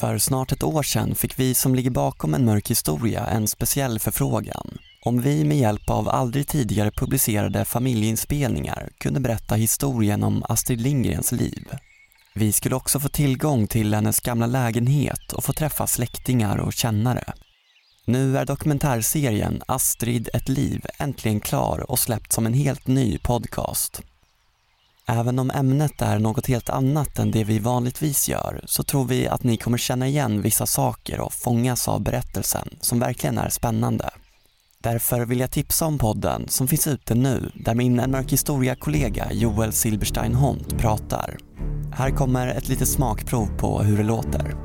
För snart ett år sedan fick vi som ligger bakom En mörk historia en speciell förfrågan. Om vi med hjälp av aldrig tidigare publicerade familjeinspelningar kunde berätta historien om Astrid Lindgrens liv. Vi skulle också få tillgång till hennes gamla lägenhet och få träffa släktingar och kännare. Nu är dokumentärserien Astrid ett liv äntligen klar och släppt som en helt ny podcast. Även om ämnet är något helt annat än det vi vanligtvis gör så tror vi att ni kommer känna igen vissa saker och fångas av berättelsen som verkligen är spännande. Därför vill jag tipsa om podden som finns ute nu där min En mörk historia-kollega Joel Silberstein Hont pratar. Här kommer ett litet smakprov på hur det låter.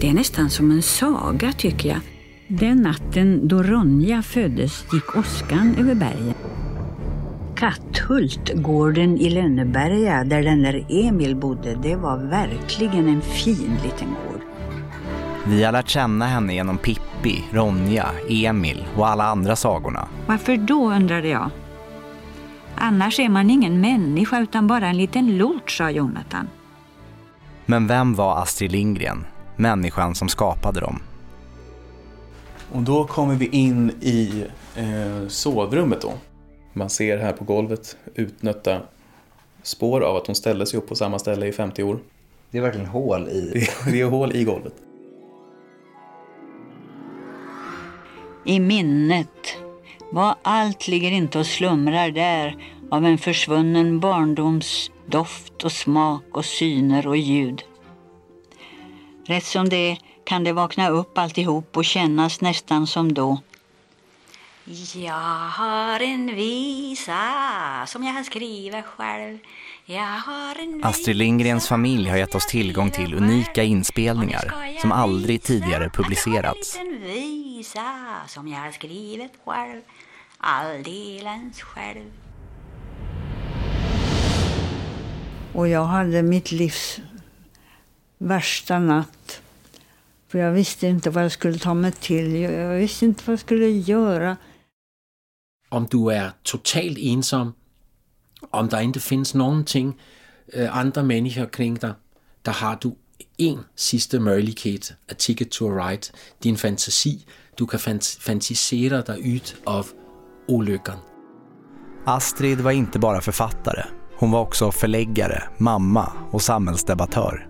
Det är nästan som en saga tycker jag. Den natten då Ronja föddes gick åskan över bergen. Katthultgården i Lönneberga där den där Emil bodde, det var verkligen en fin liten gård. Vi har lärt känna henne genom Pippi, Ronja, Emil och alla andra sagorna. Varför då undrade jag. Annars är man ingen människa utan bara en liten lort, sa Jonathan. Men vem var Astrid Lindgren? Människan som skapade dem. Och då kommer vi in i eh, sovrummet då. Man ser här på golvet utnötta spår av att hon ställde sig upp på samma ställe i 50 år. Det är verkligen hål i... Det, det är hål i golvet. I minnet. Vad allt ligger inte och slumrar där av en försvunnen barndoms doft och smak och syner och ljud. Rätt som det kan det vakna upp alltihop och kännas nästan som då. Jag har en visa som jag skriver själv. Jag har en Astrid Lindgrens familj har gett oss tillgång till unika inspelningar som aldrig tidigare publicerats. Jag har en visa som jag har skrivit själv. Alldelens själv. Och jag hade mitt livs värsta natt. För jag visste inte vad jag skulle ta mig till. Jag visste inte vad jag skulle göra. Om du är totalt ensam, om det inte finns någonting äh, andra människor kring dig, då har du en sista möjlighet, a ticket to a ride, din fantasi. Du kan fant fantisera dig ut av olyckan. Astrid var inte bara författare. Hon var också förläggare, mamma och samhällsdebattör.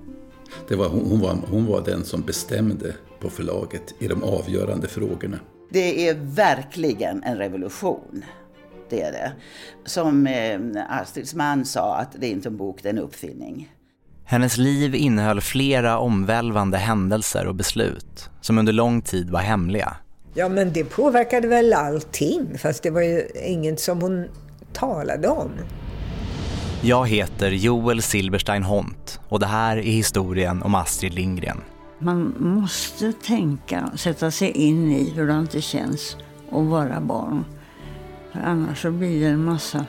Det var, hon, var, hon var den som bestämde på förlaget i de avgörande frågorna. Det är verkligen en revolution. Det är det. Som eh, Astrids man sa, att det är inte en bok, det är en uppfinning. Hennes liv innehöll flera omvälvande händelser och beslut som under lång tid var hemliga. Ja, men det påverkade väl allting, fast det var ju inget som hon talade om. Jag heter Joel Silberstein Hont och det här är historien om Astrid Lindgren. Man måste tänka, sätta sig in i hur det inte känns att vara barn. För annars så blir det en massa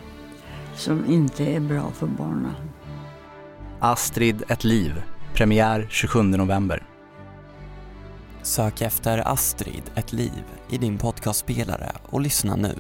som inte är bra för barnen. Astrid ett liv, premiär 27 november. Sök efter Astrid ett liv i din podcastspelare och lyssna nu.